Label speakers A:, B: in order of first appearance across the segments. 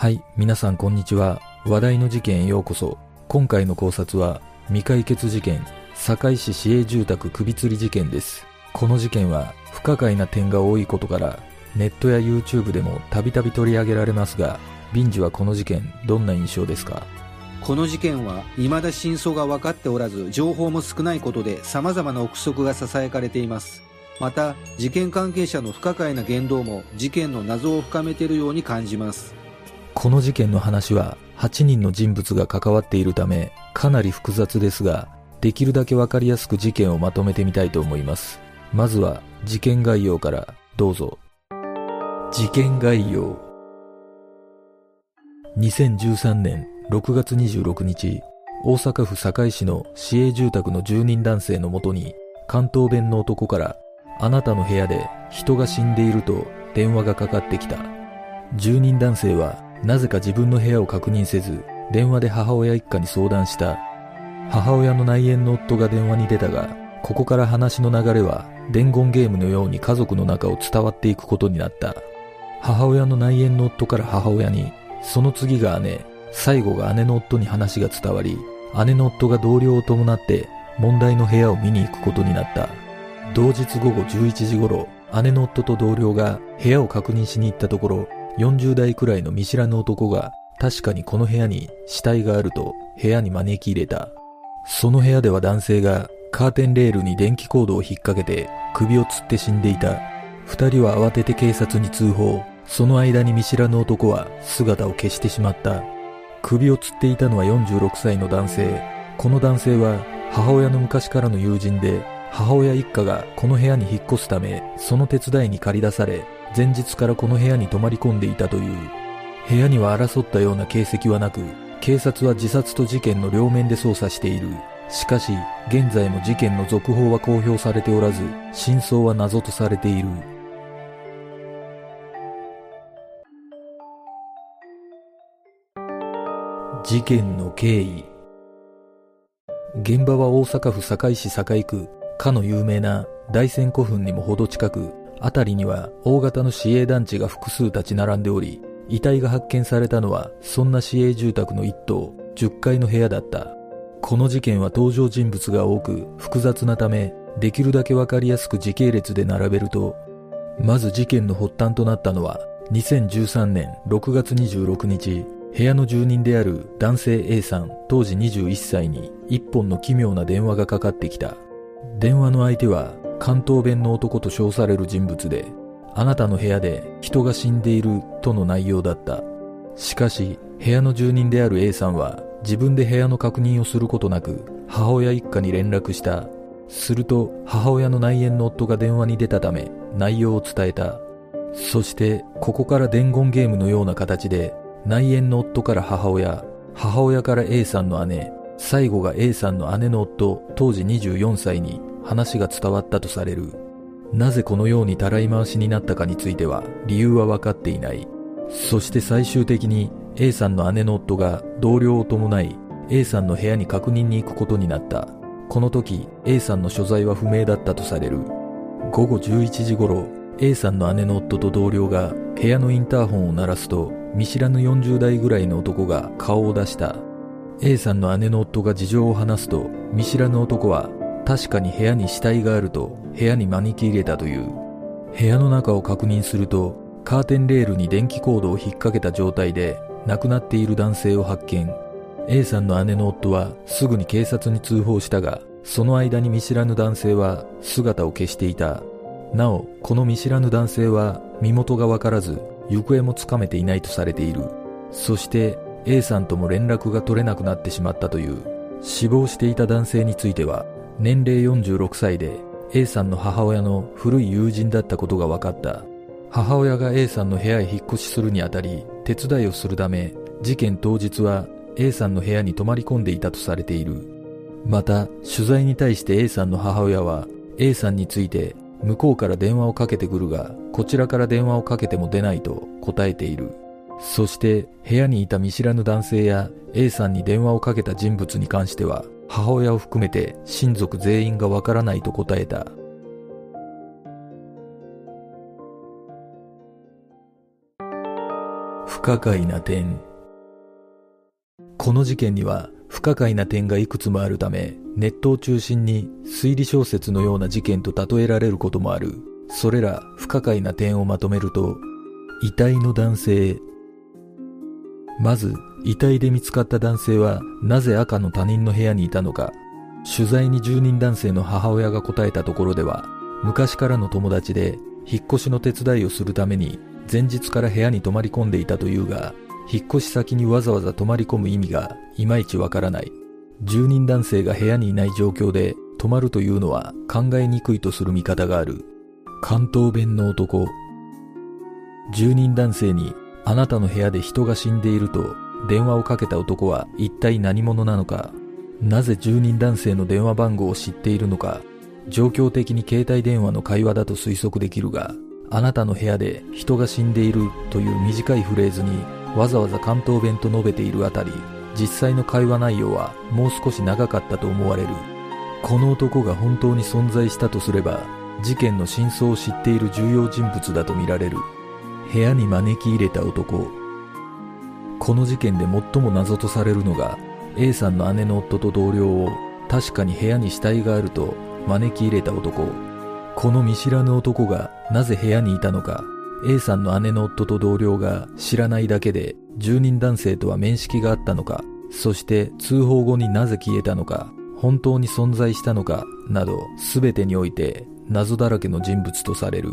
A: はい、皆さんこんにちは。話題の事件へようこそ。今回の考察は、未解決事件、堺市市営住宅首吊り事件です。この事件は、不可解な点が多いことから、ネットや YouTube でもたびたび取り上げられますが、ビンジはこの事件、どんな印象ですか？
B: この事件は未だ真相が分かっておらず情報も少ないことで様々な憶測が囁かれていますまた事件関係者の不可解な言動も事件の謎を深めているように感じます
A: この事件の話は8人の人物が関わっているためかなり複雑ですができるだけわかりやすく事件をまとめてみたいと思います。まずは事件概要からどうぞ。事件概要。2013年6月26日大阪府堺市の市営住宅の住人男性のもとに関東弁の男からあなたの部屋で人が死んでいると電話がかかってきた。住人男性はなぜか自分の部屋を確認せず電話で母親一家に相談した。母親の内縁の夫が電話に出たがここから話の流れは伝言ゲームのように家族の中を伝わっていくことになった。母親の内縁の夫から母親にその次が姉。最後が姉の夫に話が伝わり姉の夫が同僚を伴って問題の部屋を見に行くことになった。同日午後11時頃姉の夫と同僚が部屋を確認しに行ったところ40代くらいの見知らぬ男が確かにこの部屋に死体があると部屋に招き入れた。その部屋では男性がカーテンレールに電気コードを引っ掛けて首を吊って死んでいた。二人は慌てて警察に通報。その間に見知らぬ男は姿を消してしまった。首を吊っていたのは46歳の男性。この男性は母親の昔からの友人で母親一家がこの部屋に引っ越すためその手伝いに借り出され前日からこの部屋に泊まり込んでいたという。部屋には争ったような形跡はなく警察は自殺と事件の両面で捜査している。しかし現在も事件の続報は公表されておらず真相は謎とされている。事件の経緯。現場は大阪府堺市堺区。かの有名な大山古墳にもほど近く辺りには大型の市営団地が複数立ち並んでおり遺体が発見されたのはそんな市営住宅の一棟10階の部屋だった。この事件は登場人物が多く複雑なためできるだけわかりやすく時系列で並べるとまず事件の発端となったのは2013年6月26日部屋の住人である男性 A さん当時21歳に一本の奇妙な電話がかかってきた。電話の相手は関東弁の男と称される人物であなたの部屋で人が死んでいるとの内容だった。しかし部屋の住人である A さんは自分で部屋の確認をすることなく母親一家に連絡した。すると母親の内縁の夫が電話に出たため内容を伝えた。そしてここから伝言ゲームのような形で内縁の夫から母親母親から A さんの姉最後が A さんの姉の夫当時24歳に話が伝わったとされる。なぜこのようにたらい回しになったかについては理由は分かっていない。そして最終的に A さんの姉の夫が同僚を伴い A さんの部屋に確認に行くことになった。この時 A さんの所在は不明だったとされる。午後11時頃 A さんの姉の夫と同僚が部屋のインターホンを鳴らすと見知らぬ40代ぐらいの男が顔を出した。A さんの姉の夫が事情を話すと見知らぬ男は確かに部屋に死体があると部屋に招き入れたという。部屋の中を確認するとカーテンレールに電気コードを引っ掛けた状態で亡くなっている男性を発見。A さんの姉の夫はすぐに警察に通報したがその間に見知らぬ男性は姿を消していた。なおこの見知らぬ男性は身元がわからず行方もつかめていないとされている。そして A さんとも連絡が取れなくなってしまったという。死亡していた男性については年齢46歳で A さんの母親の古い友人だったことが分かった。母親が A さんの部屋へ引っ越しするにあたり手伝いをするため事件当日は A さんの部屋に泊まり込んでいたとされている。また取材に対して A さんの母親は A さんについて向こうから電話をかけてくるがこちらから電話をかけても出ないと答えている。そして部屋にいた見知らぬ男性や A さんに電話をかけた人物に関しては母親を含めて親族全員がわからないと答えた。不可解な点。この事件には不可解な点がいくつもあるためネットを中心に推理小説のような事件と例えられることもある。それら不可解な点をまとめると遺体の男性。まず遺体で見つかった男性はなぜ赤の他人の部屋にいたのか取材に住人男性の母親が答えたところでは昔からの友達で引っ越しの手伝いをするために前日から部屋に泊まり込んでいたというが引っ越し先にわざわざ泊まり込む意味がいまいちわからない。住人男性が部屋にいない状況で泊まるというのは考えにくいとする見方がある。関東弁の男。住人男性にあなたの部屋で人が死んでいると電話をかけた男は一体何者なのかなぜ住人男性の電話番号を知っているのか状況的に携帯電話の会話だと推測できるがあなたの部屋で人が死んでいるという短いフレーズにわざわざ関東弁と述べているあたり実際の会話内容はもう少し長かったと思われる。この男が本当に存在したとすれば事件の真相を知っている重要人物だとみられる。部屋に招き入れた男。この事件で最も謎とされるのが A さんの姉の夫と同僚を確かに部屋に死体があると招き入れた男。この見知らぬ男がなぜ部屋にいたのか。A さんの姉の夫と同僚が知らないだけで住人男性とは面識があったのか。そして通報後になぜ消えたのか。本当に存在したのか。など全てにおいて謎だらけの人物とされる。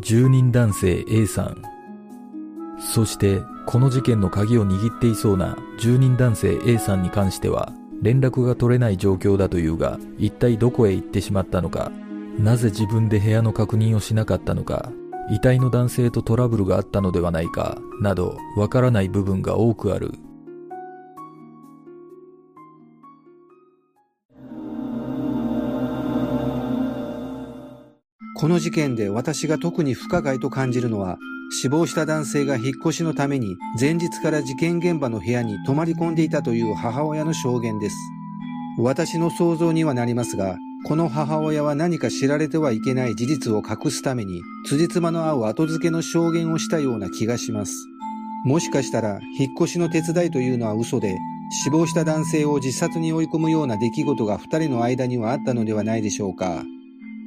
A: 住人男性 A さん。そしてこの事件の鍵を握っていそうな住人男性 A さんに関しては連絡が取れない状況だというが一体どこへ行ってしまったのかなぜ自分で部屋の確認をしなかったのか遺体の男性とトラブルがあったのではないかなどわからない部分が多くある。
B: この事件で私が特に不可解と感じるのは、死亡した男性が引っ越しのために前日から事件現場の部屋に泊まり込んでいたという母親の証言です。私の想像にはなりますが、この母親は何か知られてはいけない事実を隠すために、辻褄の合う後付けの証言をしたような気がします。もしかしたら、引っ越しの手伝いというのは嘘で、死亡した男性を自殺に追い込むような出来事が二人の間にはあったのではないでしょうか。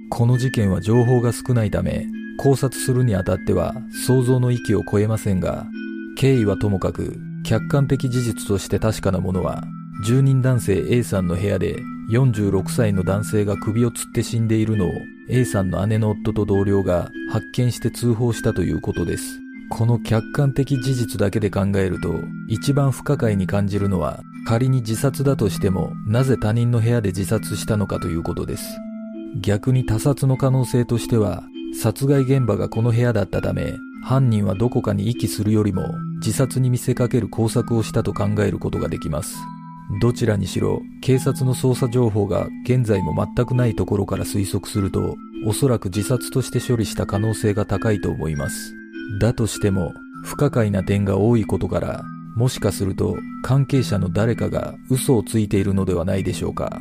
A: この事件は情報が少ないため考察するにあたっては想像の域を超えませんが経緯はともかく客観的事実として確かなものは住人男性 A さんの部屋で46歳の男性が首を吊って死んでいるのを A さんの姉の夫と同僚が発見して通報したということです。この客観的事実だけで考えると一番不可解に感じるのは仮に自殺だとしてもなぜ他人の部屋で自殺したのかということです。逆に他殺の可能性としては、殺害現場がこの部屋だったため、犯人はどこかに遺棄するよりも自殺に見せかける工作をしたと考えることができます。どちらにしろ、警察の捜査情報が現在も全くないところから推測すると、おそらく自殺として処理した可能性が高いと思います。だとしても、不可解な点が多いことから、もしかすると関係者の誰かが嘘をついているのではないでしょうか。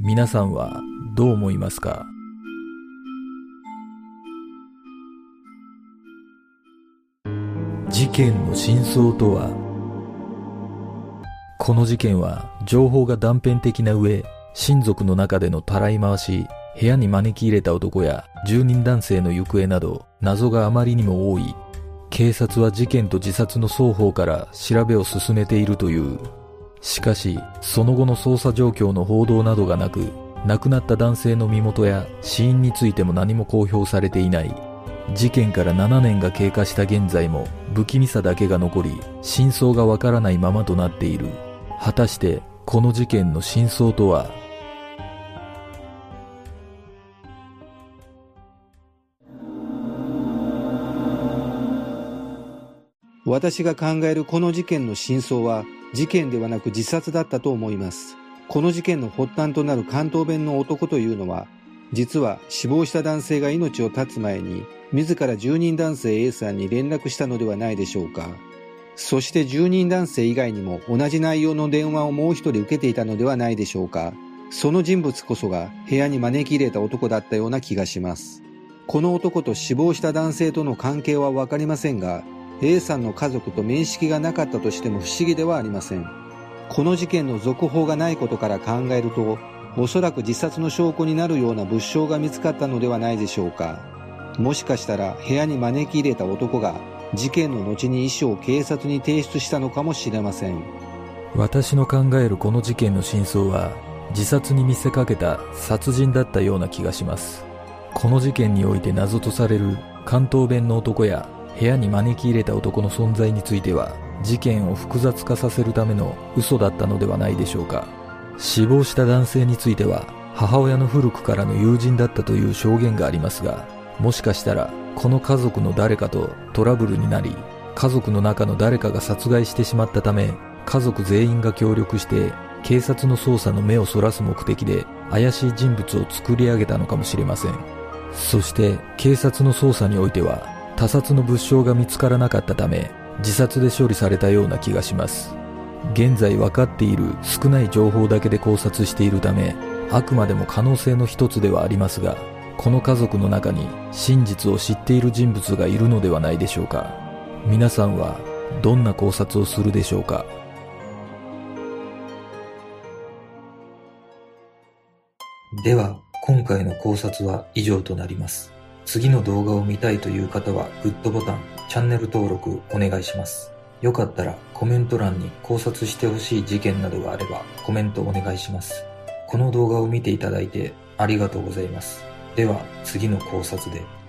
A: 皆さんはどう思いますか？事件の真相とは？この事件は情報が断片的な上親族の中でのたらい回し部屋に招き入れた男や住人男性の行方など謎があまりにも多い。警察は事件と自殺の双方から調べを進めているという。しかしその後の捜査状況の報道などがなく亡くなった男性の身元や死因についても何も公表されていない。事件から7年が経過した現在も不気味さだけが残り真相がわからないままとなっている。果たしてこの事件の真相とは？
B: 私が考えるこの事件の真相は事件ではなく自殺だったと思います。この事件の発端となる関東弁の男というのは、実は死亡した男性が命を絶つ前に、自ら住人男性 A さんに連絡したのではないでしょうか。そして住人男性以外にも同じ内容の電話をもう一人受けていたのではないでしょうか。その人物こそが部屋に招き入れた男だったような気がします。この男と死亡した男性との関係はわかりませんが、A さんの家族と面識がなかったとしても不思議ではありませんこの事件の続報がないことから考えるとおそらく自殺の証拠になるような物証が見つかったのではないでしょうか。もしかしたら部屋に招き入れた男が事件の後に遺書を警察に提出したのかもしれません。
A: 私の考えるこの事件の真相は自殺に見せかけた殺人だったような気がします。この事件において謎とされる関東弁の男や部屋に招き入れた男の存在については事件を複雑化させるための嘘だったのではないでしょうか。死亡した男性については母親の古くからの友人だったという証言がありますがもしかしたらこの家族の誰かとトラブルになり家族の中の誰かが殺害してしまったため家族全員が協力して警察の捜査の目をそらす目的で怪しい人物を作り上げたのかもしれません。そして警察の捜査においては他殺の物証が見つからなかったため自殺で処理されたような気がします。現在分かっている少ない情報だけで考察しているためあくまでも可能性の一つではありますがこの家族の中に真実を知っている人物がいるのではないでしょうか。皆さんはどんな考察をするでしょうか。では今回の考察は以上となります。次の動画を見たいという方はグッドボタンチャンネル登録お願いします。よかったらコメント欄に考察してほしい事件などがあればコメントお願いしますこの動画を見ていただいてありがとうございますでは次の考察で。